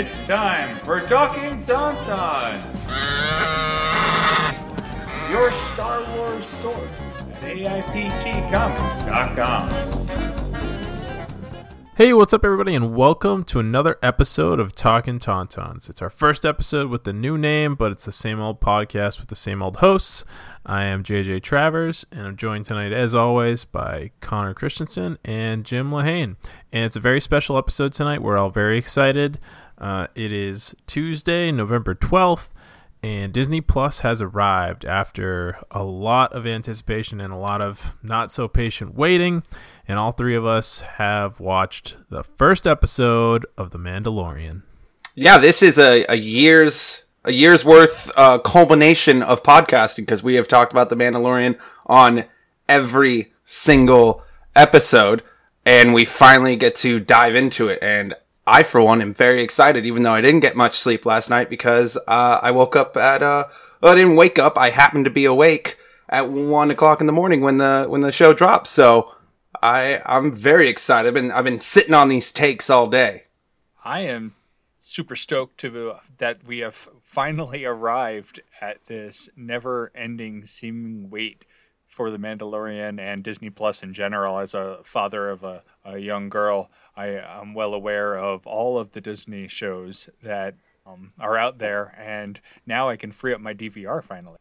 It's time for Talking Tauntauns, your Star Wars source at AIPTcomics.com. Hey, what's up, everybody, and welcome to another episode of Talking Tauntauns. It's our first episode with the new name, but it's the same old podcast with the same old hosts. I am JJ Travers, and I'm joined tonight, as always, by Connor Christensen and Jim Lahane. And it's a very special episode tonight. We're all very excited. Uh, it is Tuesday, November 12th, and Disney Plus has arrived after a lot of anticipation and a lot of not so patient waiting. And all three of us have watched the first episode of The Mandalorian. Yeah, this is a, a year's a year's worth uh, culmination of podcasting because we have talked about the Mandalorian on every single episode, and we finally get to dive into it. And I, for one, am very excited, even though I didn't get much sleep last night because uh, I woke up at uh, well, I didn't wake up. I happened to be awake at one o'clock in the morning when the when the show drops. So I I'm very excited. I've been I've been sitting on these takes all day. I am super stoked to that we have finally arrived at this never-ending seeming wait for the Mandalorian and Disney Plus in general. As a father of a, a young girl, I am well aware of all of the Disney shows that um, are out there, and now I can free up my DVR finally.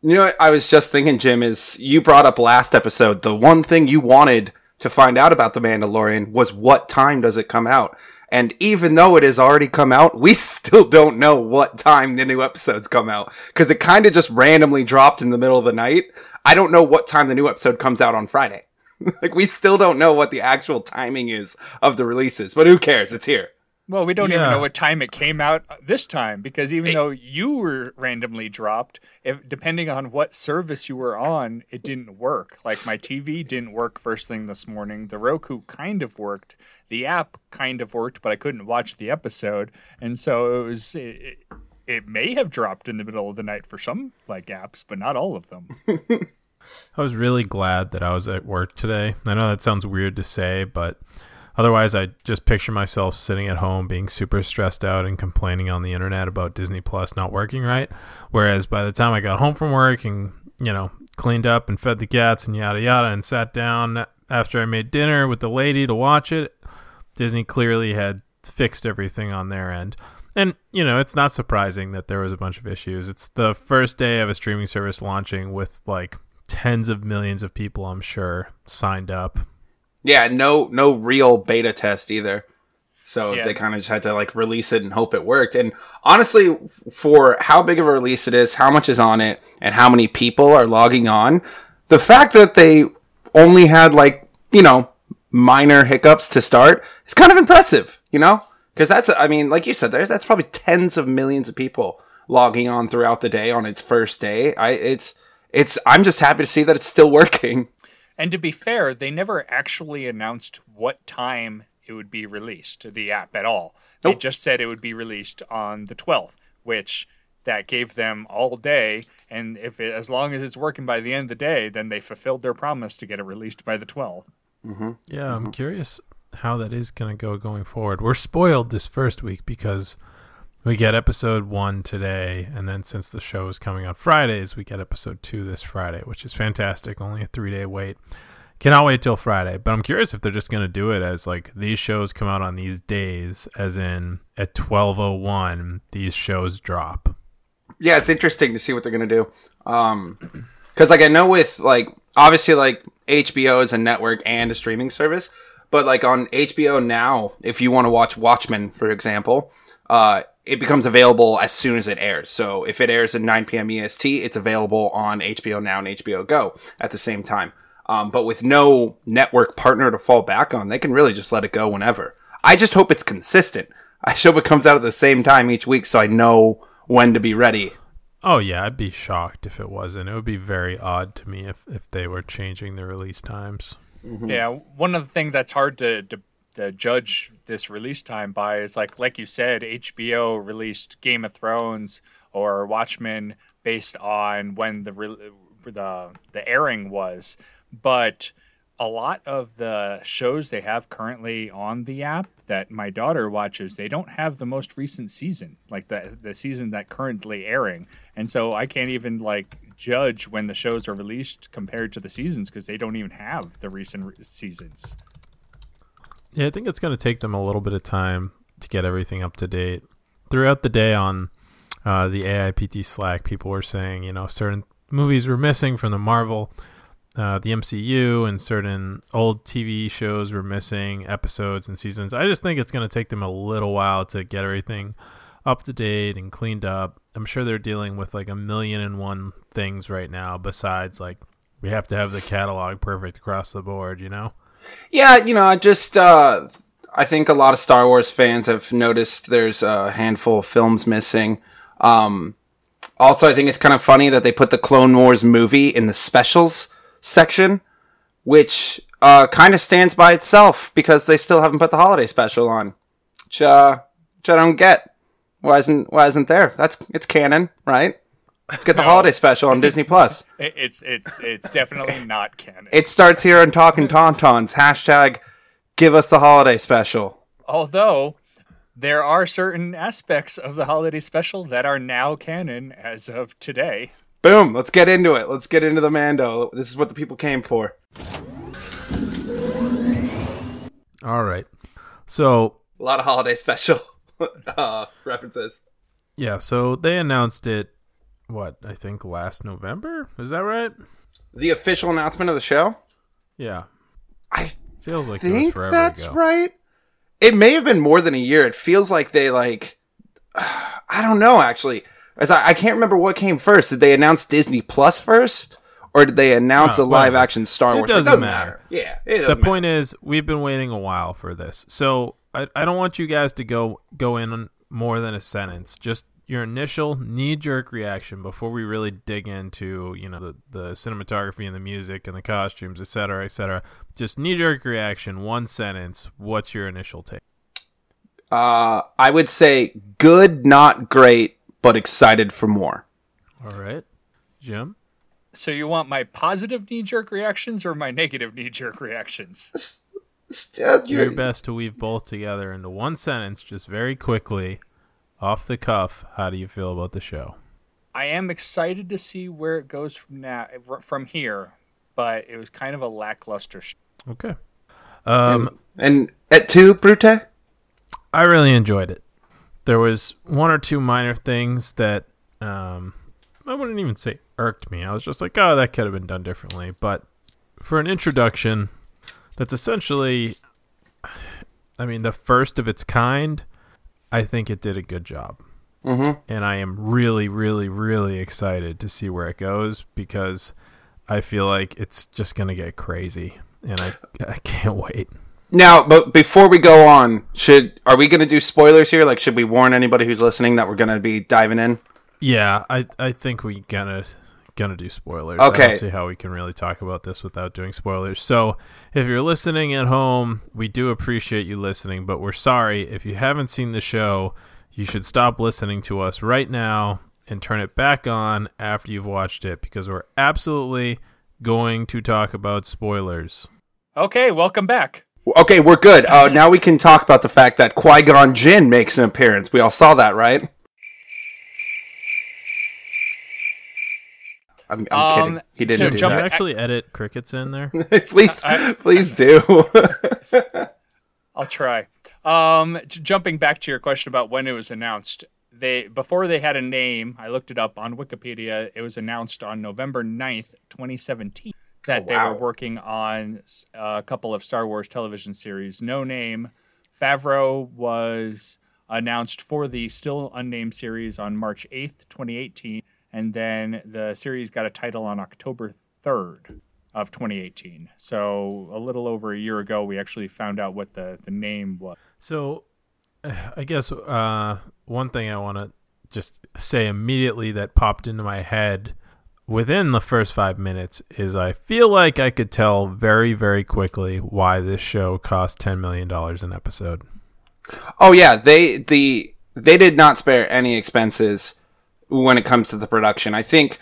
You know I was just thinking, Jim, is you brought up last episode, the one thing you wanted to find out about The Mandalorian was what time does it come out? And even though it has already come out, we still don't know what time the new episodes come out. Cause it kind of just randomly dropped in the middle of the night. I don't know what time the new episode comes out on Friday. like we still don't know what the actual timing is of the releases, but who cares? It's here. Well, we don't Yeah. even know what time it came out this time because even though you were randomly dropped, if, depending on what service you were on, it didn't work. Like my TV didn't work first thing this morning. The Roku kind of worked. The app kind of worked, but I couldn't watch the episode, and so it was. It, it, it may have dropped in the middle of the night for some like apps, but not all of them. I was really glad that I was at work today. I know that sounds weird to say, but otherwise, I just picture myself sitting at home being super stressed out and complaining on the internet about Disney Plus not working right. Whereas by the time I got home from work and, you know, cleaned up and fed the cats and yada yada and sat down after I made dinner with the lady to watch it, Disney clearly had fixed everything on their end. And, you know, it's not surprising that there was a bunch of issues. It's the first day of a streaming service launching with like tens of millions of people, I'm sure, signed up. Yeah, no, no real beta test either. So Yeah. they kind of just had to like release it and hope it worked. And honestly, for how big of a release it is, how much is on it, and how many people are logging on, the fact that they only had like, you know, minor hiccups to start is kind of impressive, you know? Because that's, I mean, like you said, there, that's probably tens of millions of people logging on throughout the day on its first day. I, it's, it's, I'm just happy to see that it's still working. And to be fair, they never actually announced what time it would be released the app at all. They just said it would be released on the 12th, which that gave them all day. And if it, as long as it's working by the end of the day, then they fulfilled their promise to get it released by the 12th. Mm-hmm. Yeah, I'm mm-hmm. curious how that is going to go going forward. We're spoiled this first week because we get episode one today, and then since the show is coming on Fridays, we get episode two this Friday, which is fantastic. Only a three day wait. Cannot wait till Friday. But I'm curious if they're just going to do it as like these shows come out on these days, as in at 12:01 these shows drop. yeah, it's interesting to see what they're gonna do. Um, because like I know with like obviously like HBO is a network and a streaming service, but like on HBO now, if you want to watch Watchmen, for example, uh, it becomes available as soon as it airs. So if it airs at 9 p.m. EST, it's available on HBO Now and HBO Go at the same time. Um, but with no network partner to fall back on, they can really just let it go whenever. I just hope it's consistent. I hope it comes out at the same time each week so I know when to be ready. Oh yeah, I'd be shocked if it wasn't. It would be very odd to me if if they were changing the release times. Yeah, one of the things that's hard to, to to judge this release time by is like like you said, HBO released Game of Thrones or Watchmen based on when the re- the the airing was, but a lot of the shows they have currently on the app that my daughter watches, they don't have the most recent season, like the the season that currently airing, and so I can't even like judge when the shows are released compared to the seasons because they don't even have the recent re- seasons. Yeah, I think it's going to take them a little bit of time to get everything up to date. Throughout the day on uh, the AIPT Slack, people were saying, you know, certain movies were missing from the Marvel, uh, the MCU, and certain old TV shows were missing episodes and seasons. I just think it's going to take them a little while to get everything up to date and cleaned up. I'm sure they're dealing with like a million and one things right now, besides like we have to have the catalog perfect across the board, you know? Yeah, you know, I just uh, I think a lot of Star Wars fans have noticed there's a handful of films missing. Um, also, I think it's kind of funny that they put the Clone Wars movie in the specials section, which uh, kind of stands by itself because they still haven't put the holiday special on, which, uh, which I don't get. Why isn't Why isn't there? That's it's canon, right? Let's get the holiday special on Disney Plus. It's it's it's definitely not canon. It starts here on Talking Tauntauns. Hashtag give us the holiday special. Although there are certain aspects of the holiday special that are now canon as of today. Boom. Let's get into it. Let's get into the Mando. This is what the people came for. All right. So A lot of holiday special uh, references. Yeah, so they announced it what, I think last November? Is that right? The official announcement of the show? Yeah. I Feels like think forever that's ago. right. It may have been more than a year. It feels like they like I don't know actually. As I, I can't remember what came first. Did they announce Disney Plus first? Or did they announce Oh, a live whatever. action Star Wars? It Wars? doesn't matter. Yeah, it The doesn't point is, we've been waiting a while for this. So I, I don't want you guys to go go in on more than a sentence. Just your initial knee jerk reaction before we really dig into, you know, the, the cinematography and the music and the costumes, et cetera, et cetera. Just knee jerk reaction, one sentence. What's your initial take? Uh, I would say good, not great, but excited for more. All right. Jim? So you want my positive knee jerk reactions or my negative knee jerk reactions? Do your best to weave both together into one sentence, just very quickly, off the cuff. How do you feel about the show? I am excited to see where it goes from now from here, but it was kind of a lackluster. Sh- Okay. Um, And at two, Brute? I really enjoyed it. There was one or two minor things that um, I wouldn't even say irked me. I was just like, oh, that could have been done differently. But for an introduction, that's essentially, I mean, the first of its kind. I think it did a good job. Mm-hmm. and I am really, really, really excited to see where it goes because I feel like it's just gonna get crazy, and I I can't wait. Now, but before we go on, should are we going to do spoilers here? Like, should we warn anybody who's listening that we're going to be diving in? Yeah, I I think we're gonna gonna do spoilers. I Okay. don't see how we can really talk about this without doing spoilers. So if you're listening at home, we do appreciate you listening, but we're sorry if you haven't seen the show. You should stop listening to us right now and turn it back on after you've watched it because we're absolutely going to talk about spoilers. okay, welcome back. Okay, we're good. Uh, now we can talk about the fact that Qui Gon Jinn makes an appearance. We all saw that, right? I'm, I'm Um, kidding. He didn't Did do jump- that. actually edit crickets in there? please, I- please do. I'll try. Um, j- jumping back to your question about when it was announced, they before they had a name, I looked it up on Wikipedia. It was announced on November 9th, 2017, that Oh, they were working on a couple of Star Wars television series. No name. Favreau was announced for the still unnamed series on March 8th, 2018, and then the series got a title on October 3rd of 2018. So a little over a year ago, we actually found out what the, the name was. So, I guess uh, one thing I want to just say immediately that popped into my head within the first five minutes is I feel like I could tell very, very quickly why this show cost $10 million an episode. oh yeah, they the they did not spare any expenses when it comes to the production. I think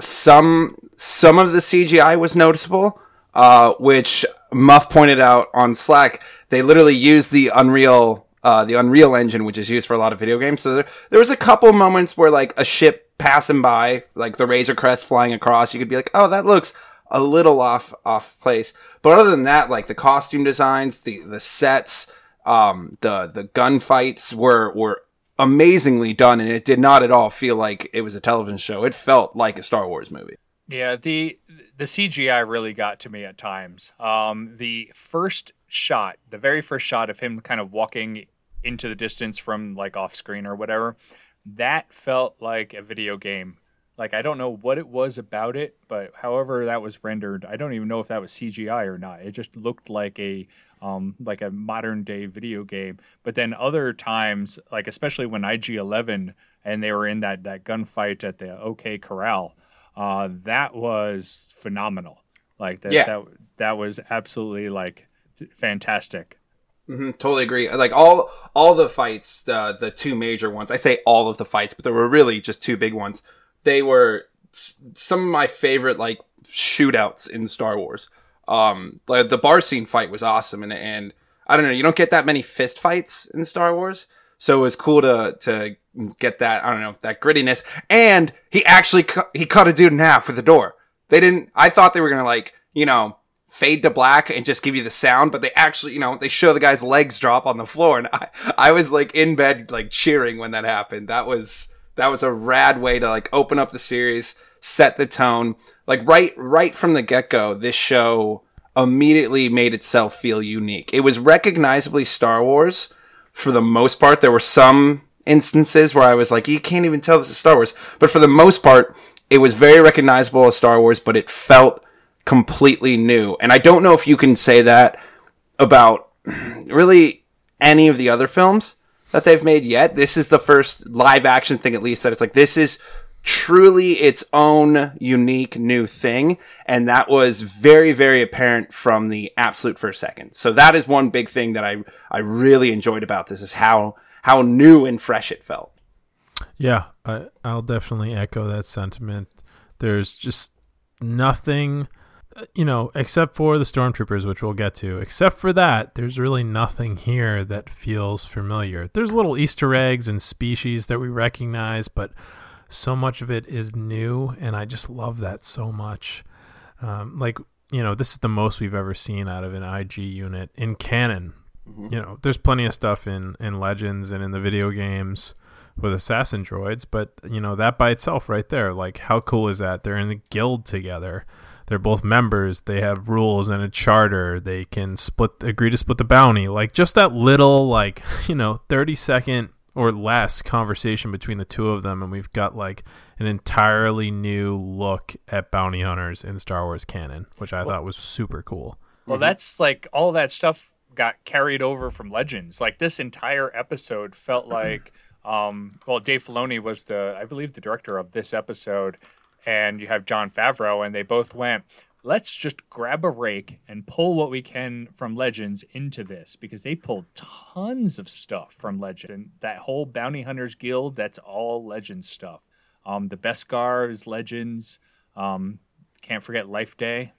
some some of the CGI was noticeable. uh, which Muff pointed out on Slack. They literally used the Unreal, uh, the Unreal Engine, which is used for a lot of video games. So there, there was a couple moments where like a ship passing by, like the Razor Crest flying across, you could be like, oh, that looks a little off off place. But other than that, like the costume designs, the the sets, um, the the gunfights were were amazingly done, and it did not at all feel like it was a television show. It felt like a Star Wars movie. Yeah, the the CGI really got to me at times. Um, the first shot, the very first shot of him kind of walking into the distance from like off screen or whatever, that felt like a video game. Like I don't know what it was about it, but however that was rendered, I don't even know if that was CGI or not. It just looked like a um, like a modern day video game. But then other times, like especially when IG Eleven and they were in that that gunfight at the OK Corral, uh, that was phenomenal. Like that, Yeah. that that was absolutely like fantastic. hmm totally agree. Like all all the fights, the the two major ones. I say all of the fights, but there were really just two big ones. They were some of my favorite like shootouts in Star Wars. Um, like the bar scene fight was awesome, and and I don't know, you don't get that many fist fights in Star Wars, so it was cool to to get that. I don't know that grittiness, and he actually cu- he cut a dude in half with the door. They didn't. I thought they were gonna like you know fade to black and just give you the sound, but they actually, you know, they show the guy's legs drop on the floor, and I, I was like in bed, like cheering when that happened. That was that was a rad way to like open up the series, set the tone. Like right, right from the get go, this show immediately made itself feel unique. It was recognizably Star Wars for the most part. There were some instances where I was like, you can't even tell this is Star Wars, but for the most part, it was very recognizable as Star Wars, but it felt completely new. And I don't know if you can say that about really any of the other films that they've made yet. This is the first live action thing, at least, that it's like, this is truly its own unique new thing. And that was very, very apparent from the absolute first second. So that is one big thing that I, I really enjoyed about this is how, how new and fresh it felt. Yeah, I, I'll definitely echo that sentiment. There's just nothing, you know, except for the stormtroopers, which we'll get to. Except for that, there's really nothing here that feels familiar. There's little Easter eggs and species that we recognize, but so much of it is new, and I just love that so much. Um, like, you know, this is the most we've ever seen out of an IG unit in canon. You know, there's plenty of stuff in in Legends and in the video games with assassin droids, but you know that by itself, right there, like how cool is that? They're in the guild together. They're both members. They have rules and a charter. They can split, agree to split the bounty. Like just that little, like you know, thirty second or less conversation between the two of them, and we've got like an entirely new look at bounty hunters in Star Wars canon, which I thought was super cool. Well, that's like all that stuff got carried over from Legends. Like this entire episode felt like, um, well, Dave Filoni was the, I believe, the director of this episode, and you have Jon Favreau, and they both went. Let's just grab a rake and pull what we can from Legends into this because they pulled tons of stuff from Legends. And that whole Bounty Hunters Guild, that's all Legends stuff. Um, the Beskar is Legends. Um, can't forget Life Day.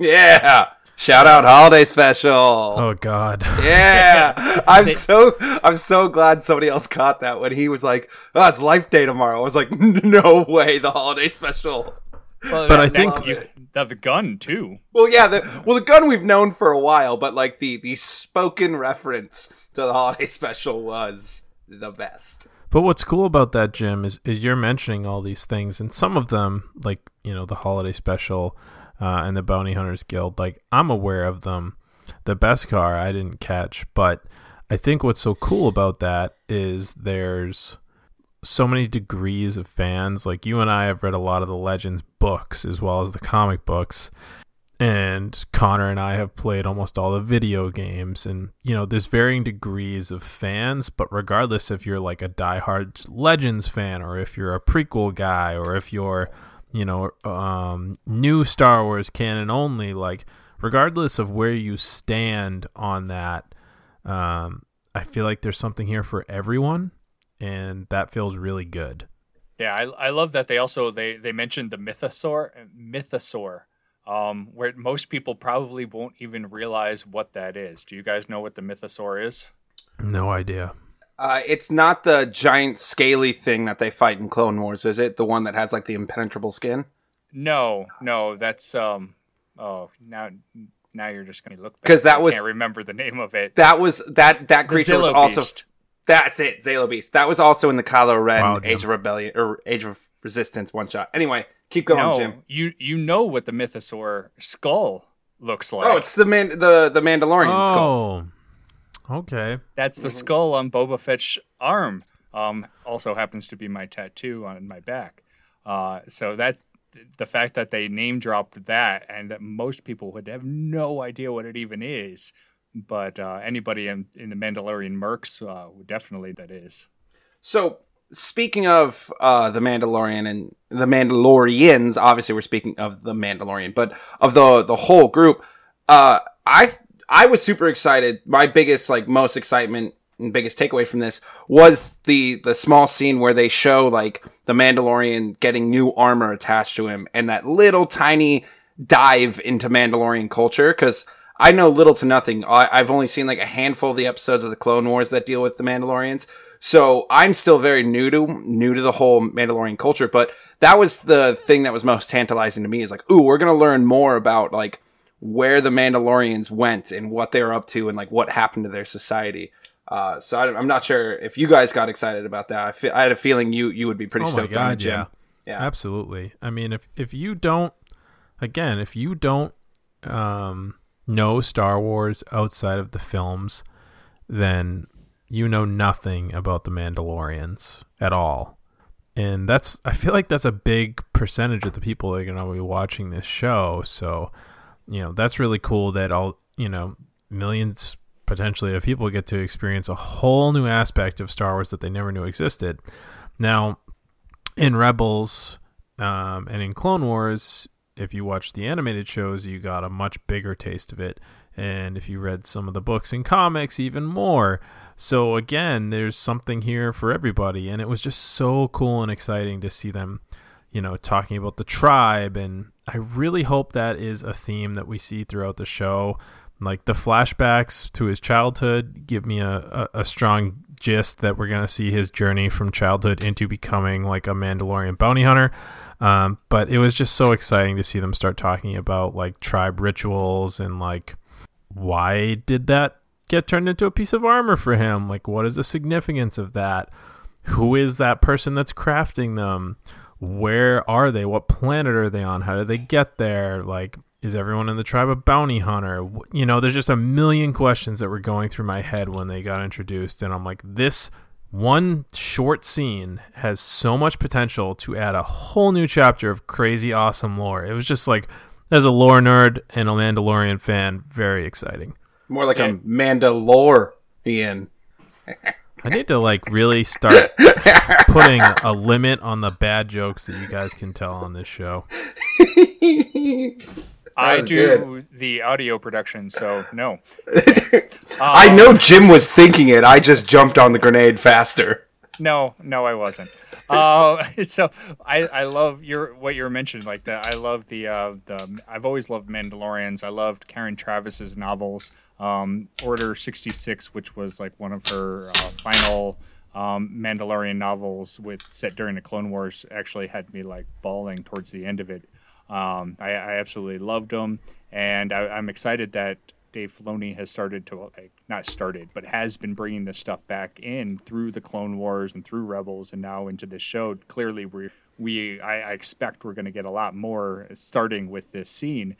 Yeah. Shout out holiday special. Oh God. Yeah, I'm so I'm so glad somebody else caught that when he was like, "Oh, it's Life Day tomorrow." I was like, "No way, the holiday special." Well, But that- I think- you, the, the gun too. Well, yeah, the well the gun we've known for a while, but like the the spoken reference to the holiday special was the best. But what's cool about that, Jim, is, is you're mentioning all these things, and some of them, like you know, the holiday special uh, and the Bounty Hunters Guild, like I'm aware of them. The Beskar I didn't catch, but I think what's so cool about that is there's so many degrees of fans. Like you and I have read a lot of the Legends books as well as the comic books. And Connor and I have played almost all the video games. And, you know, there's varying degrees of fans, but regardless if you're like a diehard Legends fan or if you're a prequel guy or if you're, you know, um, new Star Wars canon only, like, regardless of where you stand on that, um, I feel like there's something here for everyone. And that feels really good. Yeah, I, I love that they also they they mentioned the mythosaur mythosaur um, where most people probably won't even realize what that is. Do you guys know what the mythosaur is? No idea. Uh, it's not the giant scaly thing that they fight in Clone Wars, is it? The one that has like the impenetrable skin. No, no, that's um. Oh, now now you're just gonna look because that I was- can't remember the name of it. That was that that creature was Zillo also Beast. that's it, Zillo Beast. That was also in the Kylo Ren Wow, Age of Rebellion or Age of Resistance one shot. Anyway, keep going, no, Jim. you you know what the mythosaur skull looks like. Oh, it's the man the the Mandalorian skull. Okay. That's the skull on Boba Fett's arm. Um, also happens to be my tattoo on my back. Uh, so that's the fact that they name dropped that, and that most people would have no idea what it even is. But uh, anybody in, in the Mandalorian mercs uh, would definitely that is. So speaking of uh, the Mandalorian and the Mandalorians, obviously we're speaking of the Mandalorian, but of the the whole group, uh, I I was super excited. My biggest like most excitement and biggest takeaway from this was the the small scene where they show like the Mandalorian getting new armor attached to him and that little tiny dive into Mandalorian culture because. I know little to nothing. I, I've only seen like a handful of the episodes of the Clone Wars that deal with the Mandalorians. So I'm still very new to new to the whole Mandalorian culture, but that was the thing that was most tantalizing to me is like, ooh, we're gonna learn more about like where the Mandalorians went and what they were up to and like what happened to their society. Uh, so I, I'm not sure if you guys got excited about that. I, fe- I had a feeling you you would be pretty Oh stoked on it, god, Jim. yeah. Yeah. Absolutely. I mean, if if you don't, again, if you don't um, know Star Wars outside of the films, then you know nothing about the Mandalorians at all. And that's I feel like that's a big percentage of the people that are going to be watching this show. So, you know, that's really cool that all, you know, millions potentially of people get to experience a whole new aspect of Star Wars that they never knew existed. Now, in Rebels um, and in Clone Wars, if you watch the animated shows, you got a much bigger taste of it. And if you read some of the books and comics, even more. So, again, there's something here for everybody. And it was just so cool and exciting to see them, you know, talking about the tribe. And I really hope that is a theme that we see throughout the show. Like the flashbacks to his childhood give me a, a, a strong gist that we're going to see his journey from childhood into becoming like a Mandalorian bounty hunter. Um, but it was just so exciting to see them start talking about like tribe rituals and like why did that get turned into a piece of armor for him? Like, what is the significance of that? Who is that person that's crafting them? Where are they? What planet are they on? How did they get there? Like, is everyone in the tribe a bounty hunter? You know, there's just a million questions that were going through my head when they got introduced. And I'm like, this one short scene has so much potential to add a whole new chapter of crazy, awesome lore. It was just like, as a lore nerd and a Mandalorian fan, very exciting. More like a Mandalorian. I need to like really start putting a limit on the bad jokes that you guys can tell on this show. I do good. the audio production, so no. I know Jim was thinking it. I just jumped on the grenade faster. No, no, I wasn't. uh, so I, I love your what you were mentioning like that. I love the uh, the. I've always loved Mandalorians. I loved Karen Traviss's novels. Um, Order sixty six, which was like one of her uh, final um, Mandalorian novels with set during the Clone Wars, actually had me like bawling towards the end of it. Um, I, I absolutely loved them, and I, I'm excited that Dave Filoni has started to like not started, but has been bringing this stuff back in through the Clone Wars and through Rebels, and now into this show. Clearly, we we I, I expect we're going to get a lot more starting with this scene.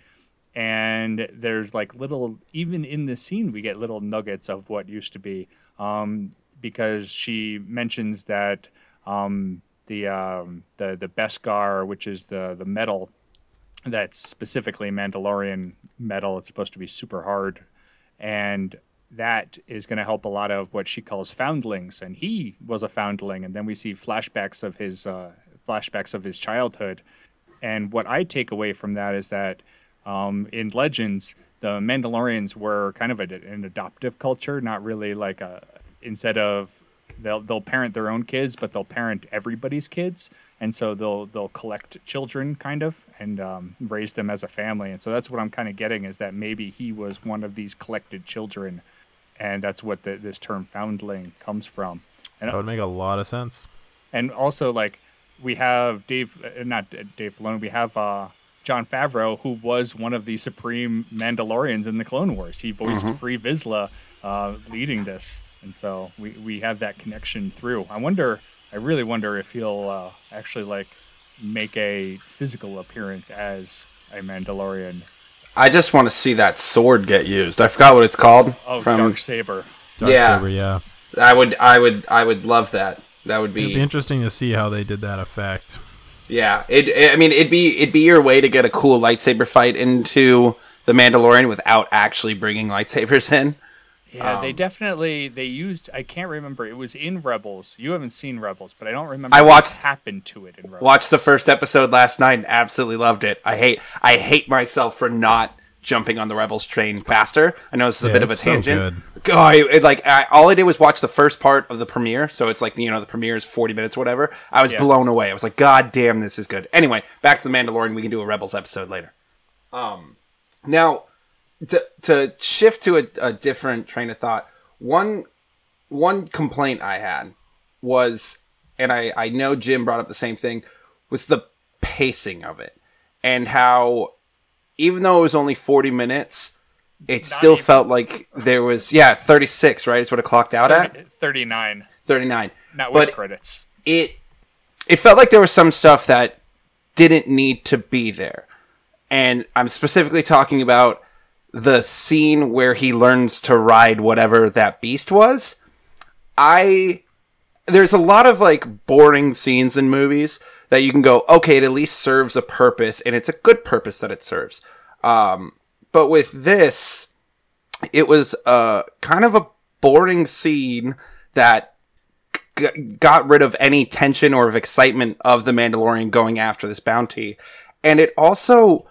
And there's like little, even in this scene, we get little nuggets of what used to be. Um, because she mentions that um, the um, the the Beskar, which is the the metal that's specifically Mandalorian metal. It's supposed to be super hard, and that is going to help a lot of what she calls foundlings. And he was a foundling, and then we see flashbacks of his uh, flashbacks of his childhood. And what I take away from that is that um, in Legends, the Mandalorians were kind of a, an adoptive culture, not really like a instead of they'll they'll parent their own kids, but they'll parent everybody's kids, and so they'll they'll collect children kind of and um, raise them as a family. And so that's what I'm kind of getting is that maybe he was one of these collected children, and that's what the, this term foundling comes from. And That would make a lot of sense. and also like we have Dave, uh, not Dave Filoni, we have uh, Jon Favreau, who was one of the supreme Mandalorians in the Clone Wars. He voiced Mm-hmm. Pre Vizsla, uh, leading this, and so we we have that connection through. I wonder, I really wonder if he'll uh, actually like make a physical appearance as a Mandalorian. I just want to see that sword get used. I forgot what it's called. Oh, from dark saber. Dark Yeah. Saber, yeah. I would, I would, I would love that. That would It'd be be, interesting to see how they did that effect. Yeah. It, it- I mean, it'd be, it'd be your way to get a cool lightsaber fight into the Mandalorian without actually bringing lightsabers in. Yeah, Um, they definitely they used. I can't remember. It was in Rebels. You haven't seen Rebels, but I don't remember. I what watched- happened to it in Rebels. Watched the first episode last night and absolutely loved it. I hate, I hate myself for not jumping on the Rebels train faster. I know this is a Yeah, bit of a it's so tangent. good. God, it, it, like I, all I did was watch the first part of the premiere, so it's like you know the premiere is forty minutes, whatever. I was Yeah. blown away. I was like, God damn, this is good. Anyway, back to the Mandalorian. We can do a Rebels episode later. Um, now to to shift to a, a different train of thought. One one complaint I had was, and I I know Jim brought up the same thing, was the pacing of it and how even though it was only 40 minutes it still even. felt like there was yeah 36 right is what it clocked out at? Thirty nine, 39 not with But- credits. it it felt like there was some stuff that didn't need to be there. And i'm specifically talking about the scene where he learns to ride whatever that beast was. I there's a lot of like boring scenes in movies that you can go okay it at least serves a purpose and it's a good purpose that it serves. Um but with this it was uh kind of a boring scene that g- got rid of any tension or of excitement of the Mandalorian going after this bounty, and it also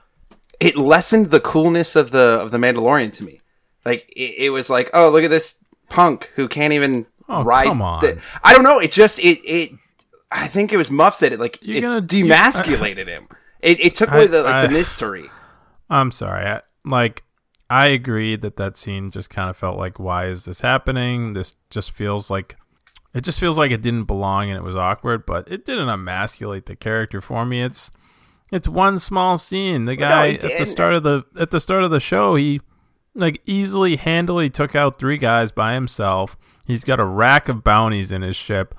it lessened the coolness of the of the Mandalorian to me. Like it, it was like, oh, look at this punk who can't even Oh, ride. come on. the- I don't know. It just it it. I think it was Muff said it like You're it gonna- demasculated him. It, it took away the like the mystery. I'm sorry. Like, I agree that that scene just kind of felt like, why is this happening? This just feels like, it just feels like it didn't belong and it was awkward, but it didn't emasculate the character for me. It's, it's one small scene. The guy it at the start of the at the start of the show, he like easily handily took out three guys by himself. He's got a rack of bounties in his ship.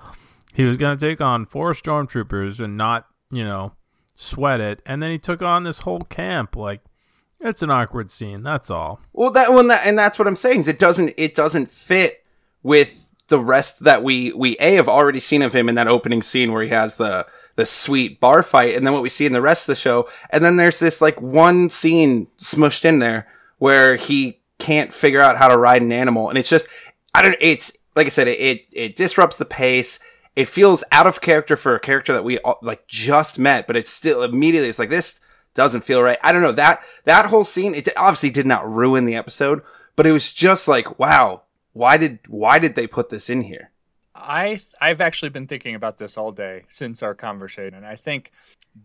He was going to take on four stormtroopers and not, you know, sweat it. And then he took on this whole camp. Like, it's an awkward scene. That's all. Well, that one, that, and that's what I'm saying. Is it doesn't it doesn't fit with the rest that we we a have already seen of him in that opening scene where he has the the sweet bar fight, and then what we see in the rest of the show, and then there's this like one scene smushed in there where he can't figure out how to ride an animal, and it's just I don't. It's like I said, it it, it disrupts the pace. It feels out of character for a character that we like just met, but it's still immediately it's like this doesn't feel right. I don't know that that whole scene. It obviously did not ruin the episode, but it was just like, wow, why did why did they put this in here? I I've actually been thinking about this all day since our conversation, and I think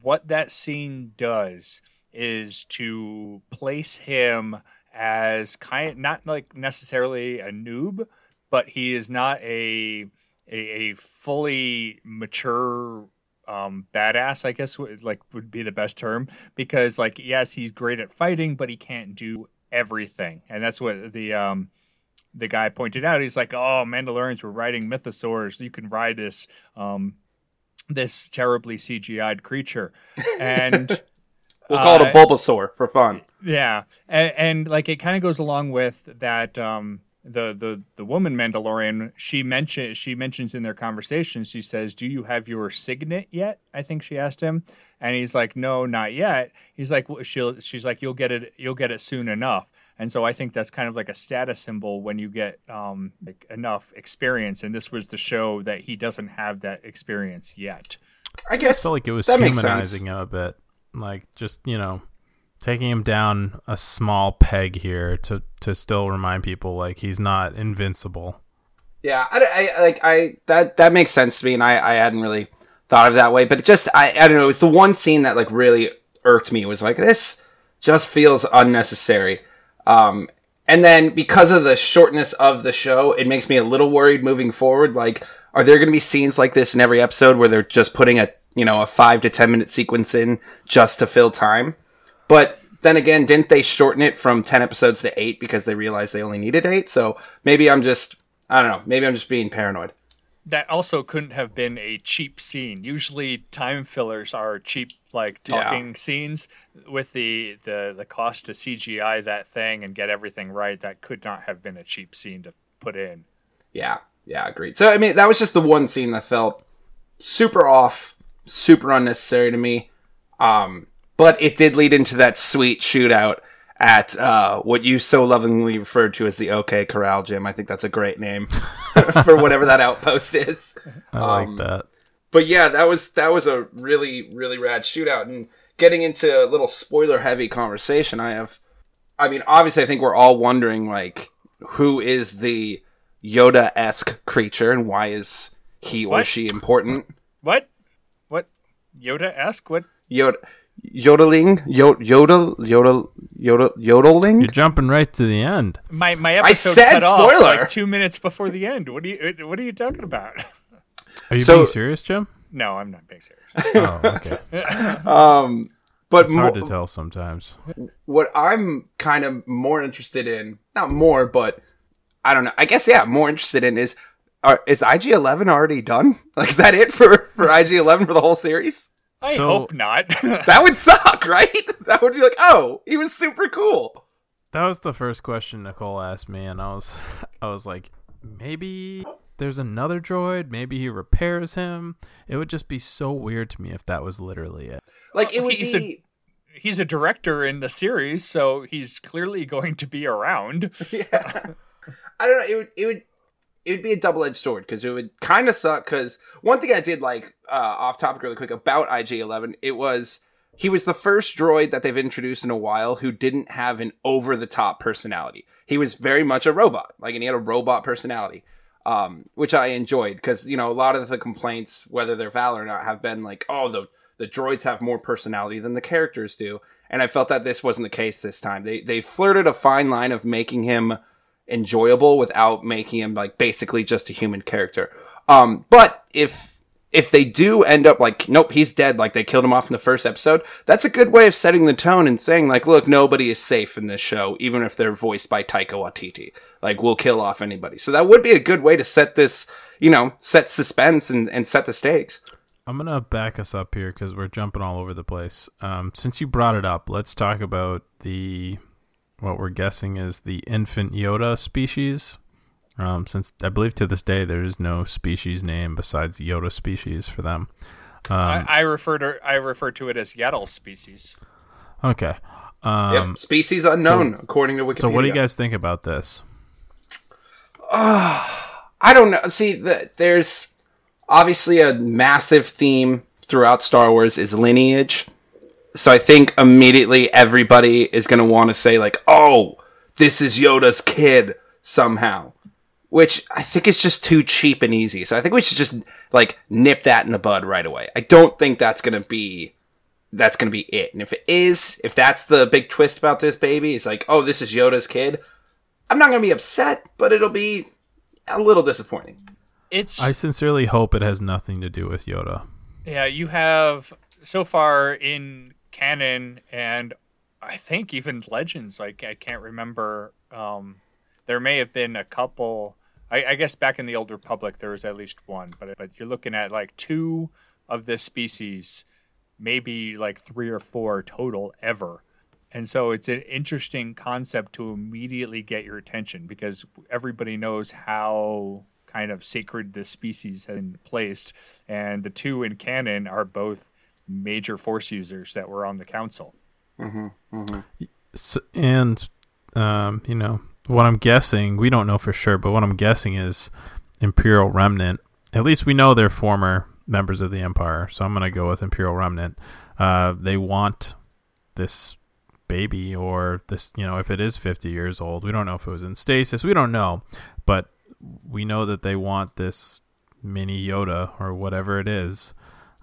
what that scene does is to place him as kind not like necessarily a noob, but he is not a a, a fully mature um badass i guess would like would be the best term because like yes he's great at fighting but he can't do everything and that's what the um the guy pointed out he's like oh mandalorians were riding mythosaurs you can ride this um this terribly cgi'd creature and We'll call it a Uh, Bulbasaur for fun. yeah, and, and like it kind of goes along with that. Um, the the the woman Mandalorian she mentioned she mentions in their conversation. She says, "Do you have your signet yet?" I think she asked him, and he's like, "No, not yet." He's like, well, "She'll." She's like, "You'll get it. You'll get it soon enough." And so I think that's kind of like a status symbol when you get um, like enough experience. And this was the show that he doesn't have that experience yet. I guess felt like it was that humanizing him a bit. Like, just, you know, taking him down a small peg here to, to still remind people, like, he's not invincible. Yeah, I, I like I that that makes sense to me, and I I hadn't really thought of it that way, but it just I I don't know. It was the one scene that like really irked me. Was like this just feels unnecessary. Um, and then because of the shortness of the show, it makes me a little worried moving forward. Like, are there going to be scenes like this in every episode where they're just putting a you know a five to ten minute sequence in just to fill time? But then again, didn't they shorten it from ten episodes to eight because they realized they only needed eight? So maybe I'm just I don't know. Maybe I'm just being paranoid. That also couldn't have been a cheap scene. Usually, time fillers are cheap, like talking Yeah. scenes. With the, the the cost to CGI that thing and get everything right, that could not have been a cheap scene to put in. Yeah, yeah, agreed. So I mean, that was just the one scene that felt super off, super unnecessary to me. Um, but it did lead into that sweet shootout at uh, what you so lovingly referred to as the OK Corral Jim. I think that's a great name for whatever that outpost is. I Um, like that. But yeah, that was that was a really really rad shootout. And getting into a little spoiler heavy conversation, I have. I mean, obviously, I think we're all wondering like who is the Yoda esque creature and why is he or What? she important? What? What? Yoda esque? What? Yoda. Yodeling, Yo- yodel, yodel, yodel, yodeling. You're jumping right to the end. My my episode said cut off like two minutes before the end. What are you What are you talking about? Are you So- being serious, Jim? no, I'm not being serious. Oh, okay. Um, but It's hard mo- to tell sometimes. what I'm kind of more interested in, not more, but I don't know. I guess yeah, more interested in is are, is IG Eleven already done? Like, is that it for for IG Eleven for the whole series? I So- hope not. That would suck, right? That would be like, oh, he was super cool. That was the first question Nicole asked me, and I was, I was like, maybe there's another droid. Maybe he repairs him. It would just be so weird to me if that was literally it. Like it would He's a- be. he's a director in the series, so he's clearly going to be around. yeah. I don't know. It would. It would. It would be a double edged sword because it would kind of suck. Because one thing I did like uh, off topic really quick about IG Eleven, it was he was the first droid that they've introduced in a while who didn't have an over the top personality. He was very much a robot, like, and he had a robot personality, um, which I enjoyed because you know a lot of the complaints, whether they're valid or not, have been like, oh, the the droids have more personality than the characters do, and I felt that this wasn't the case this time. They they flirted a fine line of making him enjoyable without making him like basically just a human character. Um, but if if they do end up like, nope, he's dead, like they killed him off in the first episode, that's a good way of setting the tone and saying like, look, nobody is safe in this show, even if they're voiced by Taika Waititi. Like, we'll kill off anybody. So that would be a good way to set this, you know, set suspense and, and set the stakes. I'm gonna back us up here because we're jumping all over the place. Um, since you brought it up, let's talk about the what we're guessing is the infant Yoda species. Um, since I believe to this day there is no species name besides Yoda species for them. Um, I, I refer to I refer to it as Yaddle species. okay. Um, yep. Species unknown, according to Wikipedia. So what do you guys think about this? I don't know. See, the, there's obviously a massive theme throughout Star Wars is lineage. So I think immediately everybody is going to want to say like, "Oh, this is Yoda's kid somehow." Which I think is just too cheap and easy. So I think we should just like nip that in the bud right away. I don't think that's going to be that's going to be it. And if it is, if that's the big twist about this baby, it's like, "Oh, this is Yoda's kid." I'm not going to be upset, but it'll be a little disappointing. It's I sincerely hope it has nothing to do with Yoda. yeah. You have so far in canon and I think even legends. Like I can't remember. Um, there may have been a couple. I, I guess back in the Old Republic there was at least one, but but you're looking at like two of this species, maybe like three or four total ever. And so it's an interesting concept to immediately get your attention because everybody knows how kind of sacred this species has been placed. And the two in canon are both major force users that were on the council. S and um, you know what I'm guessing, we don't know for sure, but what I'm guessing is Imperial Remnant. At least we know they're former members of the Empire, so I'm gonna go with Imperial Remnant. Uh, they want this baby, or this, you know, if it is 50 years old, we don't know if it was in stasis, we don't know, but we know that they want this mini Yoda or whatever it is.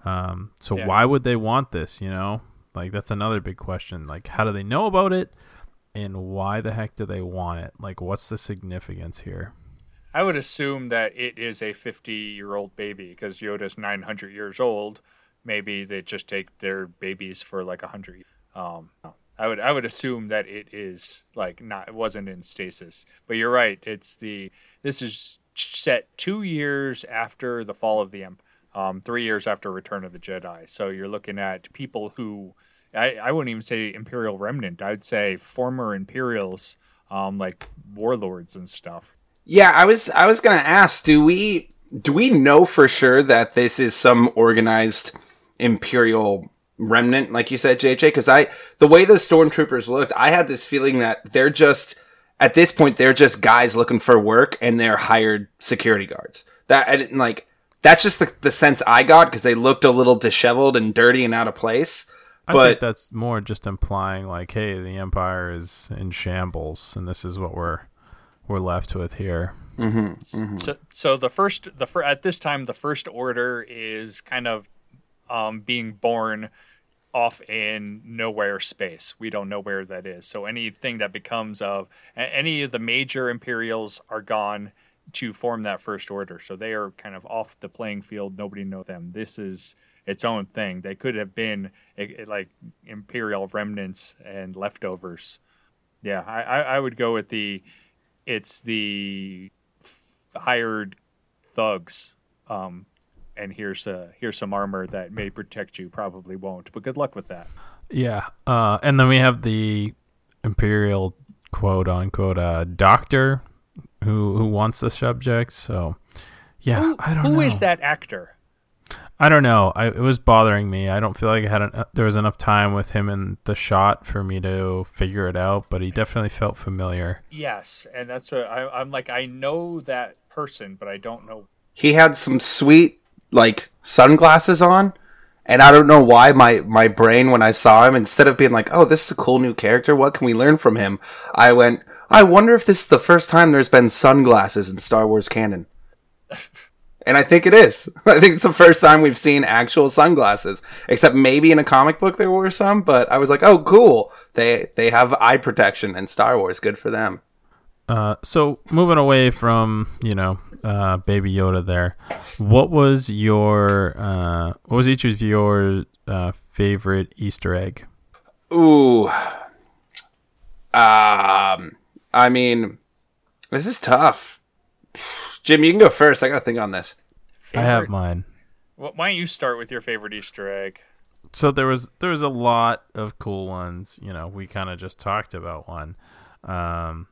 Um, so Yeah. why would they want this? You know, like that's another big question. Like, how do they know about it, and why the heck do they want it? Like, what's the significance here? I would assume that it is a 50 year old baby because Yoda's 900 years old. Maybe they just take their babies for like 100. Um, I would I would assume that it is like not it wasn't in stasis. But you're right. It's the this is set two years after the fall of the Empire, um, three years after Return of the Jedi. So you're looking at people who I, I wouldn't even say Imperial remnant. I'd say former Imperials, um, like warlords and stuff. Yeah, I was I was gonna ask, do we do we know for sure that this is some organized imperial remnant, like you said, JJ? Because I the way the stormtroopers looked, I had this feeling that they're just at this point they're just guys looking for work and they're hired security guards. That didn't like. That's just the, the sense I got because they looked a little disheveled and dirty and out of place. I But think that's more just implying like, hey, the empire is in shambles, and this is what we're we're left with here. So, so the first, the fir- at this time, the first order is kind of um, being born off in nowhere space. We don't know where that is. So anything that becomes of any of the major Imperials are gone to form that first order. So they are kind of off the playing field. Nobody knows them. This is its own thing. They could have been eh, eh, like Imperial remnants and leftovers. Yeah, I, I, I would go with the it's the f- hired thugs. Um, and here's a here's some armor that may protect you. Probably won't, but good luck with that. Yeah, uh, and then we have the imperial quote unquote uh, doctor who who wants the subject. So yeah, I don't Who know. is that actor? I don't know. I, it was bothering me. I don't feel like I had an, uh, there was enough time with him in the shot for me to figure it out. But he definitely felt familiar. Yes, and that's a, I, I'm like I know that person, but I don't know. he had some sweet like sunglasses on and i don't know why my my brain when i saw him instead of being like oh this is a cool new character what can we learn from him i went i wonder if this is the first time there's been sunglasses in star wars canon. And i think it is. I think it's the first time we've seen actual sunglasses. Except maybe in a comic book there were some but i was like oh cool. They they have eye protection in star wars. Good for them. Uh, so moving away from you know uh, Baby Yoda, there, what was your uh, what was each of your uh, favorite Easter egg? Ooh. Um, I mean, this is tough. Jim, you can go first. I got to think on this. I have mine. Wh- Why don't you start with your favorite Easter egg? So there was there was a lot of cool ones. You know, we kind of just talked about one, um,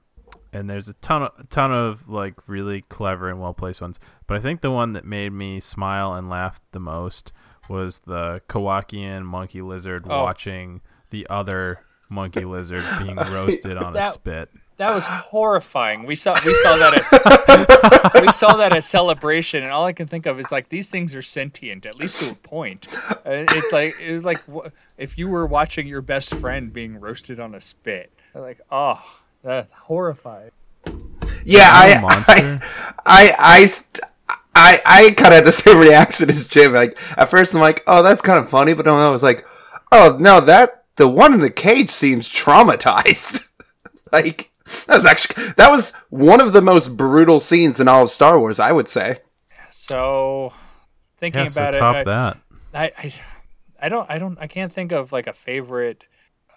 and there's a ton of a ton of like really clever and well placed ones. But I think the one that made me smile and laugh the most was the Kowakian monkey lizard Oh. watching the other monkey lizard being roasted on a spit. That was horrifying. We saw we saw that at we saw that at celebration, and all I can think of is like these things are sentient, at least to a point. Uh, it's like it was like if you were watching your best friend being roasted on a spit. Like, oh, that's horrifying. Yeah, Are you I, a monster? I, I, I, I, I kind of had the same reaction as Jim. Like at first, I'm like, "Oh, that's kind of funny," but then I was like, "Oh no, that the one in the cage seems traumatized." like that was actually that was one of the most brutal scenes in all of Star Wars. I would say. So, thinking Yeah, so about top it, I- that. I, I, I don't, I don't, I can't think of like a favorite,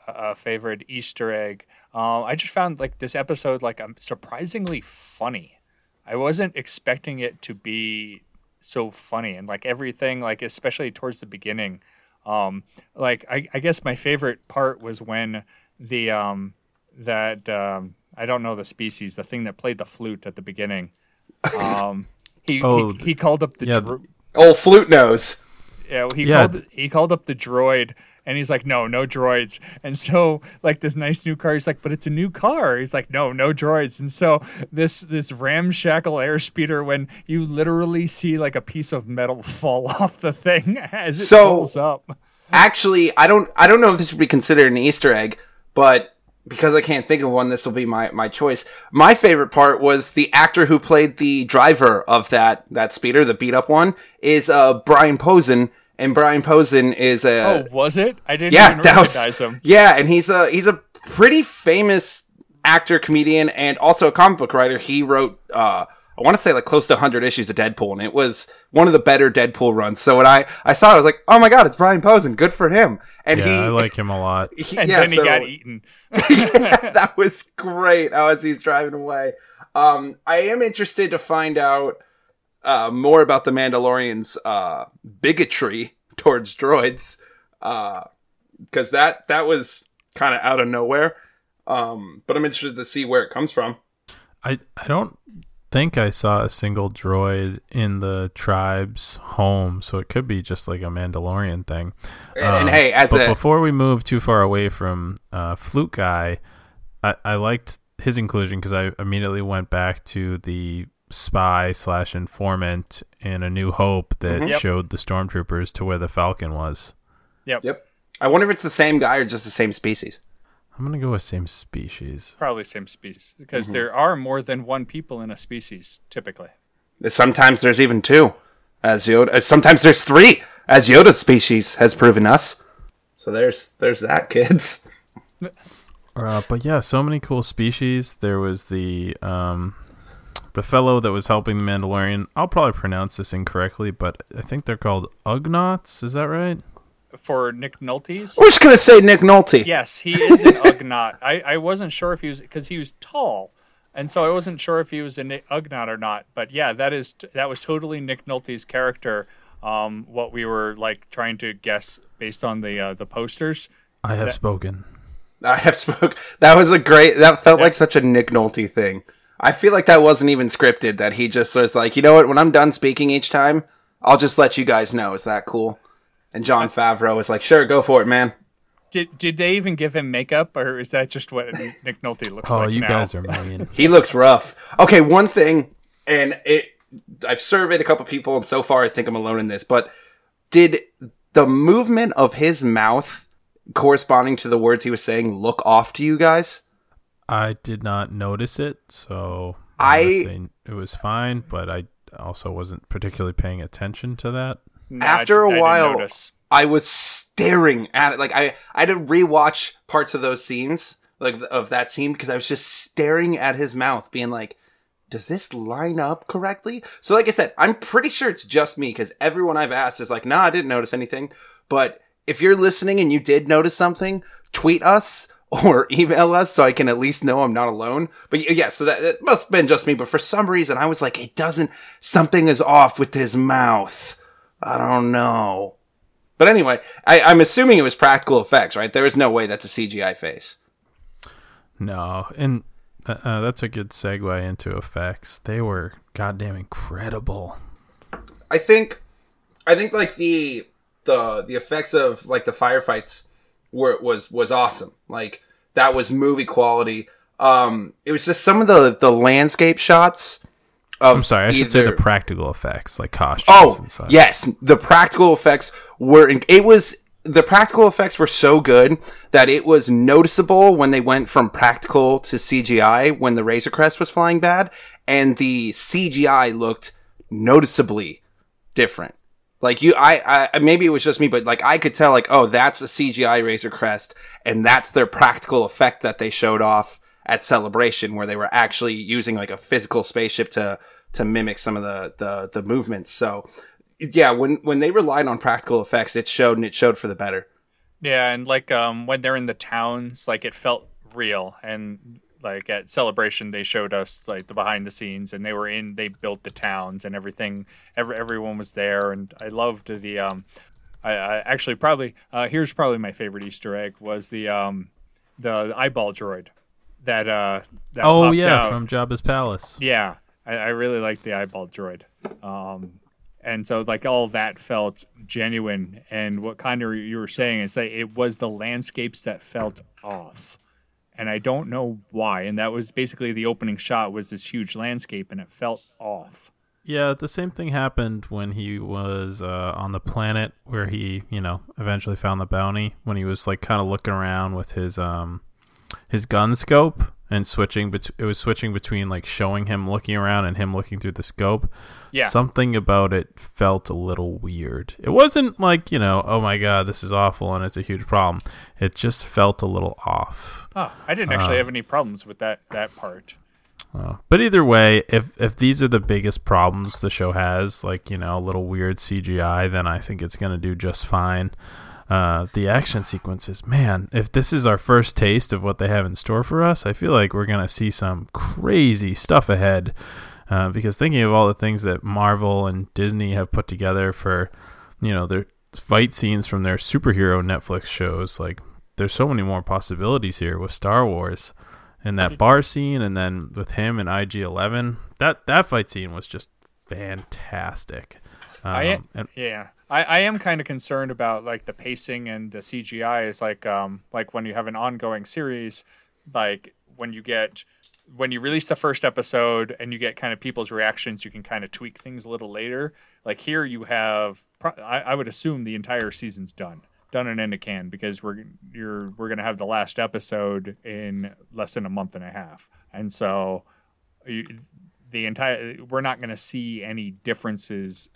a favorite Easter egg. Um, I just found like this episode like um, surprisingly funny. I wasn't expecting it to be so funny, and like everything, like especially towards the beginning. Um, like I, I guess my favorite part was when the um, that um, I don't know the species, the thing that played the flute at the beginning. Um, he, Oh, he he called up the yeah, dro- Old flute nose. yeah, he Yeah. called he called up the droid and he's like, No, no droids. And so like this nice new car, he's like, But it's a new car. He's like, No, no droids. And so this this ramshackle airspeeder when you literally see like a piece of metal fall off the thing as it So- pulls up. Actually, I don't I don't know if this would be considered an Easter egg, but because I can't think of one, this will be my, my choice. My favorite part was the actor who played the driver of that, that speeder, the beat up one, is, uh, Brian Posehn. And Brian Posehn is a, Oh, was it? I didn't yeah, that was, recognize him. yeah, and he's a, he's a pretty famous actor, comedian, and also a comic book writer. He wrote, uh, I want to say like close to 100 issues of Deadpool, and it was one of the better Deadpool runs. So when I, I saw it, I was like, oh my god, it's Brian Posehn. Good for him. And Yeah, he, I like him a lot. he- And yeah, then he got eaten. yeah, that was great. How as he's driving away. Um, I am interested to find out uh, more about the Mandalorian's uh, bigotry towards droids, because that that was kind of out of nowhere. Um, but I'm interested to see where it comes from. I I don't think I saw a single droid in the tribe's home, so it could be just like a Mandalorian thing. And, and Um, hey, as but a before we move too far away from uh, Flute Guy, I, I liked his inclusion because I immediately went back to the spy slash informant in A New Hope that Mhm. Yep. showed the stormtroopers to where the Falcon was. Yep. yep, I wonder if it's the same guy or just the same species. I'm gonna go with same species. Probably same species because Mm-hmm. there are more than one people in a species typically. Sometimes there's even two, as Yoda. uh, Sometimes there's three, as Yoda's species has proven us. So there's there's that, kids. Uh, but yeah, so many cool species. There was the um, the fellow that was helping the Mandalorian. I'll probably pronounce this incorrectly, but I think they're called Ugnaughts. Is that right? For Nick Nolte's, We're just gonna say Nick Nolte. yes, he is an Ugnaught. I, I wasn't sure if he was because he was tall, and so I wasn't sure if he was an Ugnaught or not. But yeah, that is that was totally Nick Nolte's character. Um, what we were like trying to guess based on the uh, the posters. I have spoken. I have spoke. That was a great. That felt like such a Nick Nolte thing. I feel like that wasn't even scripted. That he just was like, you know what? When I'm done speaking each time, I'll just let you guys know. Is that cool? And Jon Favreau was like, sure, go for it, man. Did did they even give him makeup, or is that just what Nick Nolte looks Oh, like Oh, you now? guys are mean. He looks rough. Okay, one thing, and it. I've surveyed a couple people, and so far I think I'm alone in this. But did the movement of his mouth corresponding to the words he was saying look off to you guys? I did not notice it, so I- I'm gonna say it was fine. But I also wasn't particularly paying attention to that. No, After a while, I was staring at it. Like I, I had to rewatch parts of those scenes, like of that scene, because I was just staring at his mouth, being like, "Does this line up correctly?" So, like I said, I'm pretty sure it's just me because everyone I've asked is like, "Nah, I didn't notice anything." But if you're listening and you did notice something, tweet us or email us so I can at least know I'm not alone. But yeah, so that it must have been just me. But for some reason, I was like, "It doesn't. Something is off with his mouth." I don't know. But anyway, I, I'm assuming it was practical effects, right? There is no way that's a CGI face. No, and th- uh, that's a good segue into effects. They were goddamn incredible. I think, I think like the the the effects of like the firefights were was was awesome. Like that was movie quality. Um, it was just some of the the landscape shots. I'm sorry, I should say the practical effects, like costumes Oh, and such. yes, the practical effects were. In, it was the practical effects were so good that it was noticeable when they went from practical to CGI when the Razor Crest was flying bad, and the CGI looked noticeably different. Like you, I, I, maybe it was just me, but like I could tell, like, oh, that's a CGI Razor Crest, and that's their practical effect that they showed off at Celebration, where they were actually using like a physical spaceship to to mimic some of the the, the movements. So, yeah, when when they relied on practical effects, it showed, and it showed for the better. Yeah, and like um when they're in the towns, like it felt real and like at celebration they showed us like the behind the scenes and they were in they built the towns and everything every, everyone was there and I loved the um I, I actually probably uh here's probably my favorite Easter egg was the um the, eyeball droid that uh that Oh yeah, out. from Jabba's palace. Yeah, I, I really like the eyeball droid. Um, and so like all that felt genuine. And what kind of you were saying is that it was the landscapes that felt off. And I don't know why. And that was basically the opening shot was this huge landscape and it felt off. Yeah, the same thing happened when he was uh, on the planet where he, you know, eventually found the bounty. When he was like kind of looking around with his um his gun scope and switching bet- it was switching between like showing him looking around and him looking through the scope. Yeah. Something about it felt a little weird. It wasn't like, you know, oh my god, this is awful and it's a huge problem. It just felt a little off. Oh, I didn't Uh. actually have any problems with that that part. Uh, but either way, if if these are the biggest problems the show has, like you know, a little weird CGI, then I think it's gonna do just fine. Uh, the action sequences, man, if this is our first taste of what they have in store for us, I feel like we're gonna see some crazy stuff ahead. Uh, because thinking of all the things that Marvel and Disney have put together for, you know, their fight scenes from their superhero Netflix shows, like there's so many more possibilities here with Star Wars and that bar scene, and then with him and IG Eleven, that that fight scene was just fantastic. Um, I yeah, I, I am kind of concerned about like the pacing and the CGI. Is like um like when you have an ongoing series, like when you get when you release the first episode and you get kind of people's reactions, you can kind of tweak things a little later. Like here, you have I, I would assume the entire season's done, done and in a can because we're you're we're gonna have the last episode in less than a month and a half, and so. You, the entire we're not to see any differences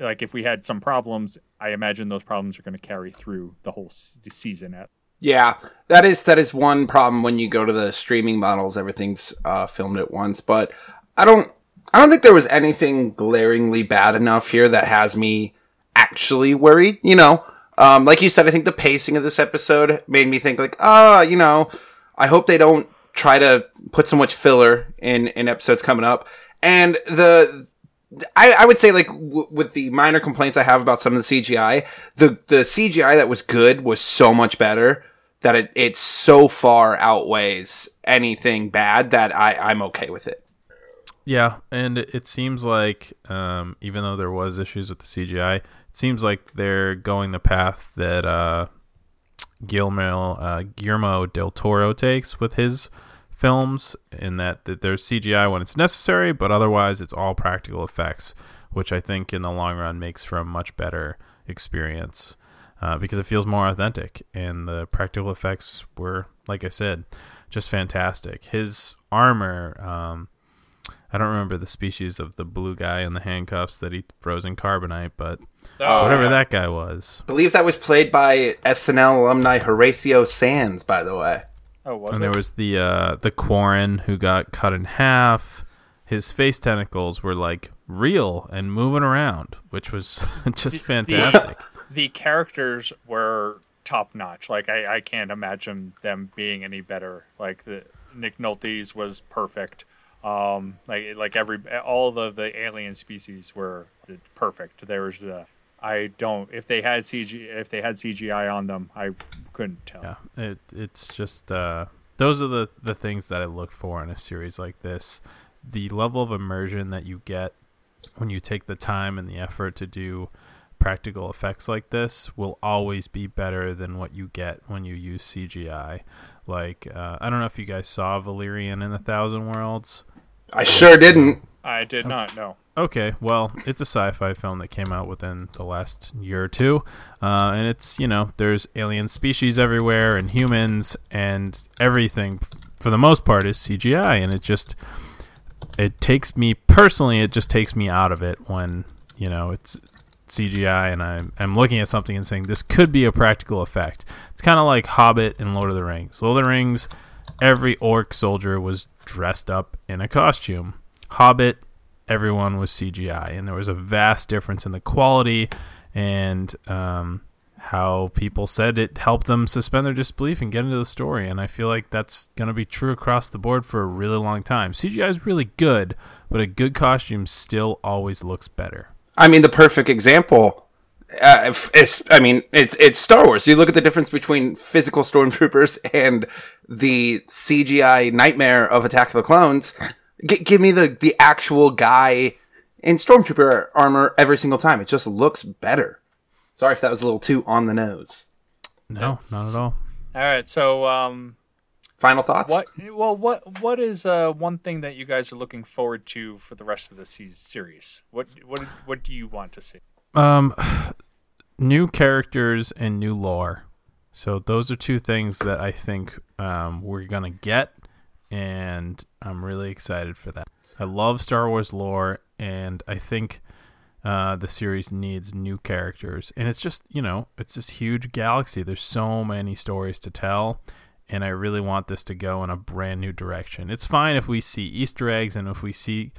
like if we had some problems i imagine those problems are going to carry through the whole s- the season at Yeah, that is that is one problem when you go to the streaming models. Everything's uh, filmed at once, but I don't I don't think there was anything glaringly bad enough here that has me actually worried. You know, um, like you said, I think the pacing of this episode made me think like, ah, you know, I hope they don't try to put so much filler in in episodes coming up. And the I, I would say like w- with the minor complaints I have about some of the CGI, the the CGI that was good was so much better that it it so far outweighs anything bad that I I'm okay with it. Yeah, and it seems like um, even though there was issues with the CGI, it seems like they're going the path that uh, Guillermo uh, Guillermo del Toro takes with his films, in that, that there's CGI when it's necessary, but otherwise it's all practical effects, which I think in the long run makes for a much better experience uh, because it feels more authentic, and the practical effects were, like I said, just fantastic. His armor. Um, I don't remember the species of the blue guy in the handcuffs that he throws in carbonite, but Oh, whatever yeah. that guy was. I believe that was played by SNL alumni Horatio Sanz, by the way. Oh was And it? there was the uh, the Quarren who got cut in half. His face tentacles were like real and moving around, which was just fantastic. the characters were top notch like I, I can't imagine them being any better like the nick nolte's was perfect um like like every all of the alien species were perfect there was the i don't if they had cg if they had cgi on them i couldn't tell Yeah, it it's just uh, those are the the things that I look for in a series like this. The level of immersion that you get when you take the time and the effort to do practical effects like this will always be better than what you get when you use CGI. Like uh, I don't know if you guys saw Valerian in the Thousand Worlds. I sure didn't. i did not know Okay, well, it's a sci-fi film that came out within the last year or two, uh, and it's you know there's alien species everywhere and humans and everything for the most part is CGI, and it just it takes me personally, it just takes me out of it when you know it's CGI and I'm I'm looking at something and saying this could be a practical effect. It's kind of like Hobbit and Lord of the Rings. Lord of the Rings, every orc soldier was dressed up in a costume. Hobbit, everyone was CGI, and there was a vast difference in the quality and um, how people said it helped them suspend their disbelief and get into the story. And I feel like that's going to be true across the board for a really long time. CGI is really good, but a good costume still always looks better. I mean, the perfect example. Uh, it's, I mean, it's it's Star Wars. You look at the difference between physical stormtroopers and the CGI nightmare of Attack of the Clones. G- give me the the actual guy in stormtrooper armor every single time. It just looks better. Sorry if that was a little too on the nose. No, not at all. all right so um Final thoughts. what well what what is uh one thing that you guys are looking forward to for the rest of the series what what what do you want to see Um, new characters and new lore. So those are two things that I think um, we're gonna get, and I'm really excited for that. I love Star Wars lore, and I think uh, the series needs new characters, and it's just you know it's this huge galaxy. There's so many stories to tell, and I really want this to go in a brand new direction. It's fine if we see Easter eggs and if we see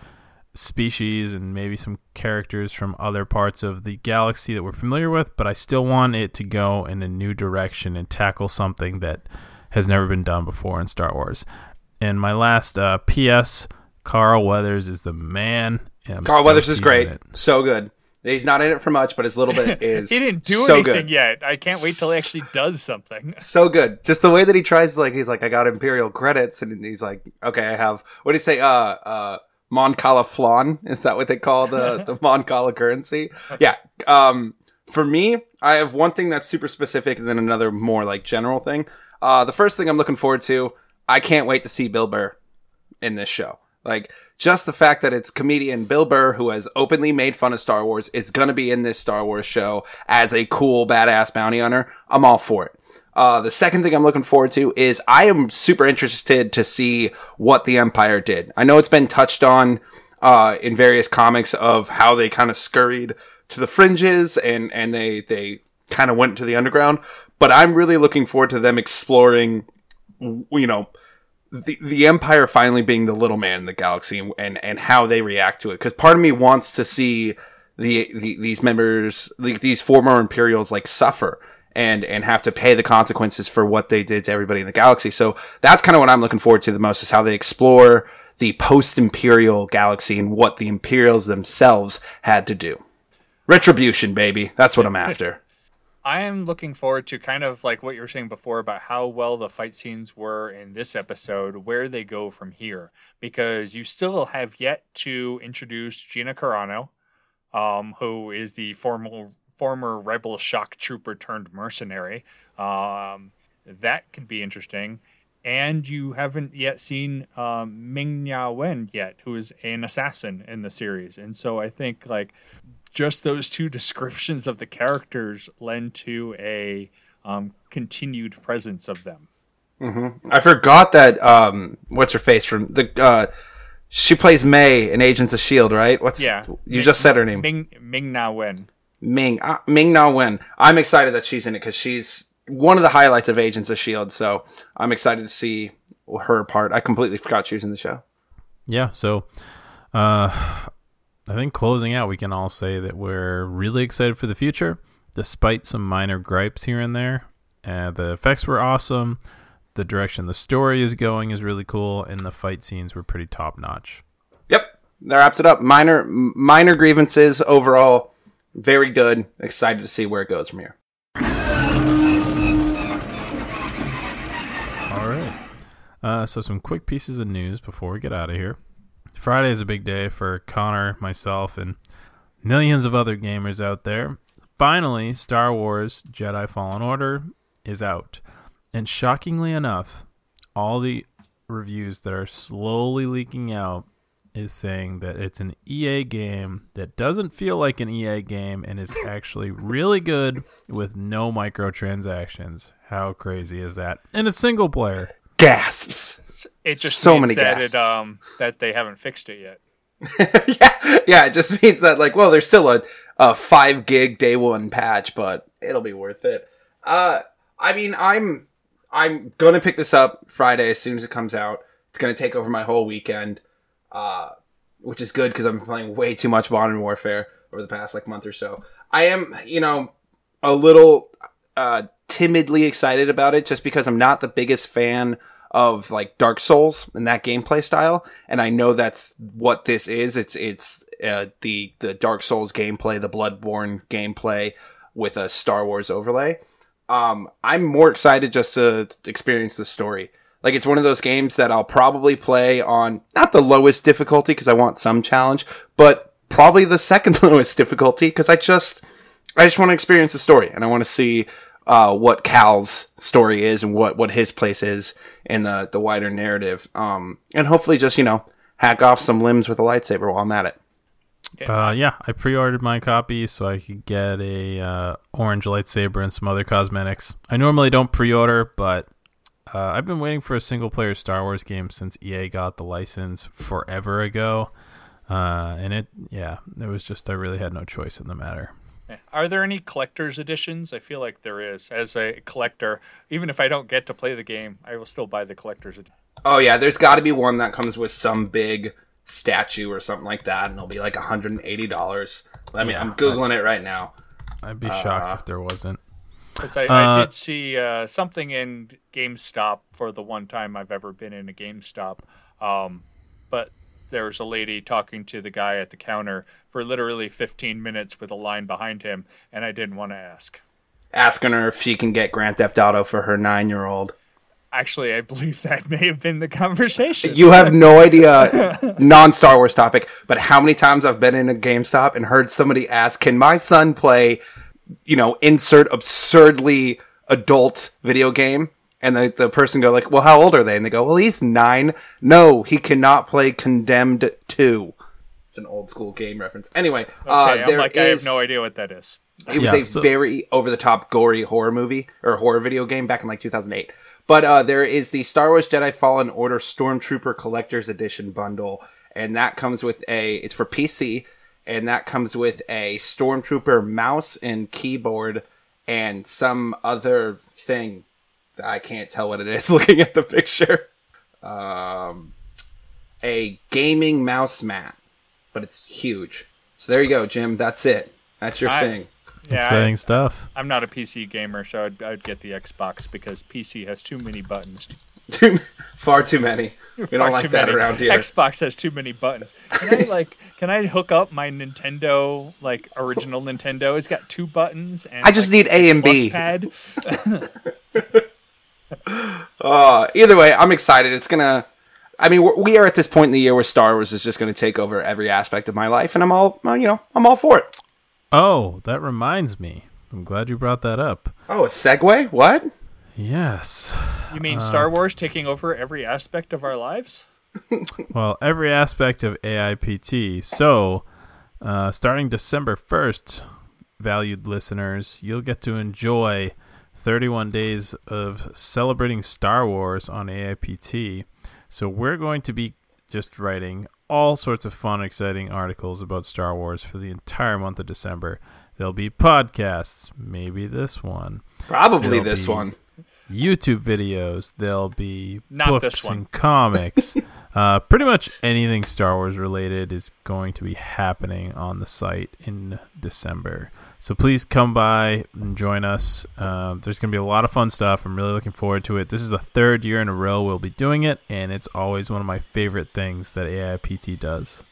species and maybe some characters from other parts of the galaxy that we're familiar with, but I still want it to go in a new direction and tackle something that has never been done before in Star Wars. And my last uh, PS, Carl Weathers is the man. and Carl Weathers is great, it. so good. He's not in it for much, but his little bit is. He didn't do so anything good. yet. I can't wait till he actually does something. So good. Just the way that he tries to like, he's like, I got Imperial credits, and he's like, okay, I have. What do you say? Uh, uh, Mon Cala flan. Is that what they call the the Mon Cala currency? Yeah. Um, for me, I have one thing that's super specific, and then another more like general thing. Uh, the first thing I'm looking forward to, I can't wait to see Bill Burr in this show. Like just the fact that it's comedian Bill Burr who has openly made fun of Star Wars is going to be in this Star Wars show as a cool badass bounty hunter. I'm all for it. Uh, the second thing I'm looking forward to is I am super interested to see what the Empire did. I know it's been touched on uh, in various comics of how they kind of scurried to the fringes and and they they kind of went to the underground. But I'm really looking forward to them exploring, you know, the the Empire finally being the little man in the galaxy and and how they react to it. Because part of me wants to see the, the these members, the, these former Imperials, like suffer and and have to pay the consequences for what they did to everybody in the galaxy. So that's kind of what I'm looking forward to the most is how they explore the post-imperial galaxy and what the Imperials themselves had to do. Retribution, baby. That's what I'm after. I am looking forward to kind of like what you were saying before about how well the fight scenes were in this episode, where they go from here, because you still have yet to introduce Gina Carano, um, who is the former former rebel shock trooper turned mercenary. Um, that could be interesting. And you haven't yet seen um, Ming Na Wen yet, who is an assassin in the series. And so I think like just those two descriptions of the characters lend to a um, continued presence of them. I forgot that. Um, what's her face from the? Uh, she plays May in Agents of Shield, right? What's Yeah, You just said her name, Ming Ming Na Wen. Ming uh, Ming Na Wen. I'm excited that she's in it because she's one of the highlights of Agents of Shield. So I'm excited to see her part. I completely forgot she was in the show. Yeah, so uh, I think closing out, we can all say that we're really excited for the future, despite some minor gripes here and there. Uh, the effects were awesome. The direction the story is going is really cool, and the fight scenes were pretty top notch. Yep, that wraps it up. Minor minor grievances overall. Very good. Excited to see where it goes from here. All right. Uh, so some quick pieces of news before we get out of here. Friday is a big day for Connor, myself, and millions of other gamers out there. Finally, Star Wars Jedi Fallen Order is out. And shockingly enough, all the reviews that are slowly leaking out is saying that it's an EA game that doesn't feel like an EA game and is actually really good with no microtransactions. How crazy is that? And a single player. Gasps. It just So means many that it, um that they haven't fixed it yet. yeah, yeah. It just means that like, well, there's still a a five gig day one patch, but it'll be worth it. Uh, I mean, I'm I'm gonna pick this up Friday as soon as it comes out. It's gonna take over my whole weekend, uh, which is good because I'm playing way too much Modern Warfare over the past like month or so. I am, you know, a little uh, timidly excited about it just because I'm not the biggest fan of like Dark Souls and that gameplay style, and I know that's what this is. It's it's uh, the the Dark Souls gameplay, the Bloodborne gameplay with a Star Wars overlay. Um, I'm more excited just to experience the story. Like it's one of those games that I'll probably play on not the lowest difficulty because I want some challenge, but probably the second lowest difficulty because I just I just want to experience the story and I want to see uh, what Cal's story is and what, what his place is in the, the wider narrative. Um, and hopefully just, you know, hack off some limbs with a lightsaber while I'm at it. Uh, yeah, I pre-ordered my copy so I could get a uh, orange lightsaber and some other cosmetics. I normally don't pre-order, but uh, I've been waiting for a single-player Star Wars game since EA got the license forever ago, uh, and it, yeah, it was just I really had no choice in the matter. Yeah. Are there any collector's editions? I feel like there is. As a collector, even if I don't get to play the game, I will still buy the collector's edition. Oh yeah, there's got to be one that comes with some big statue or something like that, and it'll be like 180 dollars. I mean, Yeah, I'm googling it right now. I'd be shocked if there wasn't. 'Cause I, I Uh, did see uh, something in GameStop for the one time I've ever been in a GameStop. Um, but there was a lady talking to the guy at the counter for literally 15 minutes with a line behind him, and I didn't want to ask. Asking her if she can get Grand Theft Auto for her nine year old. Actually, I believe that may have been the conversation. You have no idea, non Star Wars topic, but how many times I've been in a GameStop and heard somebody ask, "Can my son play?" You know, insert absurdly adult video game, and the the person go like, "Well, how old are they?" And they go, "Well, he's nine. No, he cannot play Condemned Two. It's an old school game reference. Anyway, uh, Okay, I'm there like, I have no idea what that is. it was Yeah, a so- very over the top gory horror movie or horror video game back in like 2008. But uh, there is the Star Wars Jedi Fallen Order Stormtrooper Collector's Edition bundle, and that comes with a. It's for PC, and that comes with a Stormtrooper mouse and keyboard and some other thing that I can't tell what it is looking at the picture. Um, a gaming mouse mat, but it's huge. So there you go, Jim. That's it. That's your I- thing. Yeah, Exciting stuff. I, am not a PC gamer, so I'd, I'd get the Xbox because PC has too many buttons. Too, far too many. We Far don't like that many. around here. Xbox has too many buttons. Can I like? Can I hook up my Nintendo like original Nintendo? It's got two buttons and I just like, need A and B. pad. Uh, either way, I'm excited. It's gonna. I mean, we're, we are at this point in the year where Star Wars is just going to take over every aspect of my life, and I'm all, well, you know, I'm all for it. Oh, that reminds me. I'm glad you brought that up. Oh, a segue? What? Yes. You mean Star Wars taking over every aspect of our lives? Well, every aspect of AIPT. So, uh, starting December 1st, valued listeners, you'll get to enjoy 31 days of celebrating Star Wars on AIPT. So, we're going to be just writing all sorts of fun, exciting articles about Star Wars for the entire month of December. There'll be podcasts, maybe this one. Probably It'll this one. YouTube videos. There'll be Not books this one. and comics. uh, pretty much anything Star Wars related is going to be happening on the site in December. So please come by and join us. Um, there's going to be a lot of fun stuff. I'm really looking forward to it. This is the third year in a row we'll be doing it, and it's always one of my favorite things that AIPT does.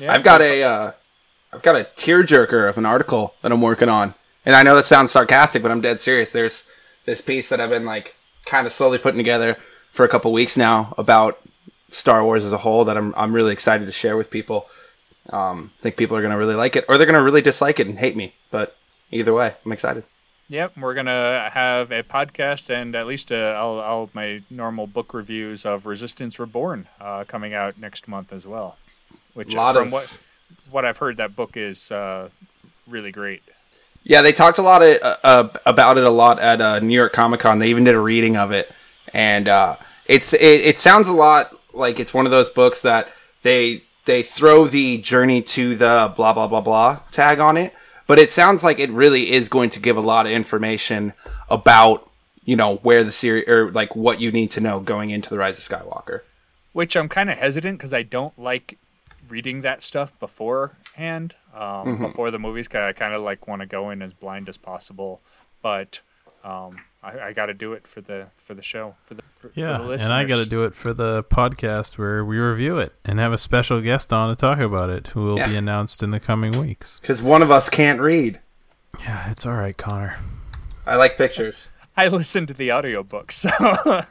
Yeah, I've got a, uh, I've got a tearjerker of an article that I'm working on, and I know that sounds sarcastic, but I'm dead serious. There's this piece that I've been like kind of slowly putting together for a couple weeks now about Star Wars as a whole that I'm I'm really excited to share with people. Um, I think people are gonna really like it, or they're gonna really dislike it and hate me. But either way, I'm excited. Yep, we're gonna have a podcast and at least uh, I'll, I'll my normal book reviews of Resistance Reborn uh, coming out next month as well. Which Lot from of- what what I've heard, that book is uh, really great. Yeah, they talked a lot of, uh, uh, about it a lot at uh, New York Comic Con. They even did a reading of it, and uh, it's it, it sounds a lot like it's one of those books that they they throw the journey to the blah blah blah blah tag on it, but it sounds like it really is going to give a lot of information about you know where the series or like what you need to know going into the Rise of Skywalker. Which I'm kind of hesitant because I don't like reading that stuff beforehand, um, Mm-hmm. before the movies. 'cause I kind of like want to go in as blind as possible, but um, I, I got to do it for the for the show for the for, Yeah, for the and I got to do it for the podcast where we review it and have a special guest on to talk about it, who will be announced in the coming weeks. Because one of us can't read. Yeah, it's all right, Connor. I like pictures. I listened to the audiobook, so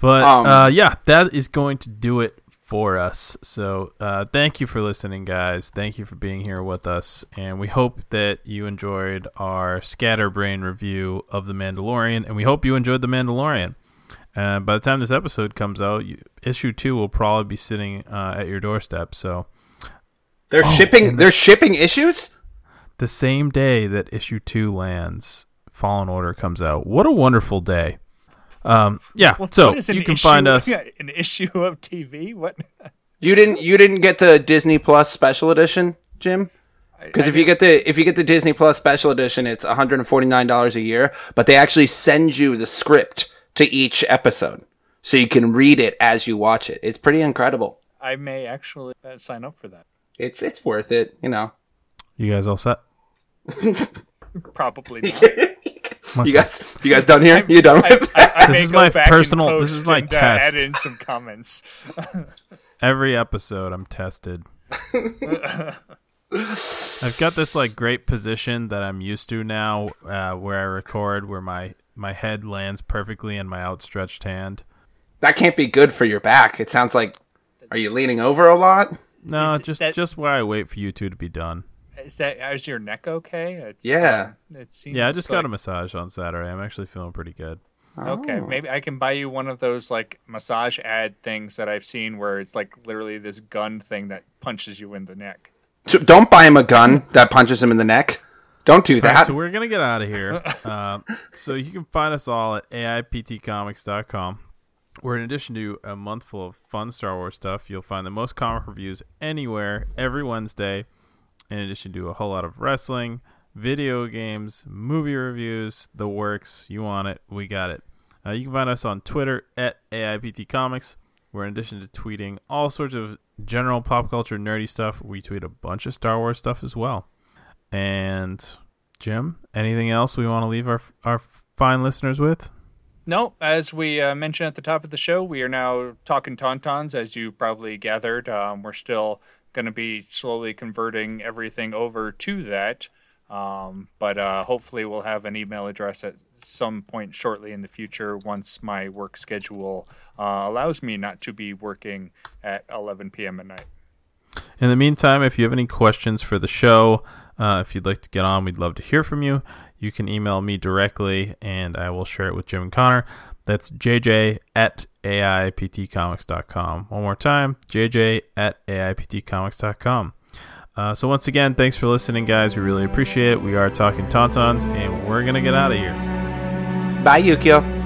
But Um, uh, yeah, that is going to do it for us. So uh, thank you for listening, guys. Thank you for being here with us, and we hope that you enjoyed our scatterbrain review of the Mandalorian, and we hope you enjoyed the Mandalorian. Uh, by the time this episode comes out, you, issue two will probably be sitting uh, at your doorstep. So They're Oh, shipping. The, they're shipping issues. The same day that issue two lands, Fallen Order comes out. What a wonderful day. Um, yeah, What- so what is you can issue- find us. an issue of TV. What? You didn't. You didn't get the Disney Plus special edition, Jim. Because if you get the if you get the Disney Plus special edition, it's one hundred and forty nine dollars a year. But they actually send you the script to each episode, so you can read it as you watch it. It's pretty incredible. I may actually uh, sign up for that. It's it's worth it. You know. You guys all set? Probably not. You guys, you guys done here? You done I, with? I, I may is go my back personal- And this is post my and, uh, test. add in some comments. Every episode, I'm tested. I've got this like great position that I'm used to now, uh, where I record, where my my head lands perfectly in my outstretched hand. that can't be good for your back. It sounds like. Are you leaning over a lot? No, just that- just where I wait for you two to be done. Is that is your neck okay? It's, Yeah. um, it seems Yeah, I just got a massage on Saturday. I'm actually feeling pretty good. Okay, Oh. maybe I can buy you one of those like massage ad things that I've seen where it's like literally this gun thing that punches you in the neck. So don't buy him a gun that punches him in the neck. Don't do All right, that. so we're gonna get out of here. um, so you can find us all at aiptcomics.com. Where in addition to a month full of fun Star Wars stuff, you'll find the most comic reviews anywhere every Wednesday. In addition to a whole lot of wrestling, video games, movie reviews, the works. You want it, we got it. Uh, you can find us on Twitter at AIPTcomics. Where in addition to tweeting all sorts of general pop culture nerdy stuff, we tweet a bunch of Star Wars stuff as well. And Jim, anything else we want to leave our our fine listeners with? No, as we uh, mentioned at the top of the show, we are now talking tauntauns. As you probably gathered, um, we're still going to be slowly converting everything over to that. Um, but uh, hopefully, we'll have an email address at some point shortly in the future once my work schedule uh, allows me not to be working at 11 p.m. at night. In the meantime, if you have any questions for the show, uh, if you'd like to get on, we'd love to hear from you. You can email me directly, and I will share it with Jim and Connor. That's jj at aiptcomics.com. One more time, jj at aiptcomics.com. Uh, so once again, thanks for listening, guys. We really appreciate it. We are talking Tauntauns, and we're going to get out of here. Bye, Yukio.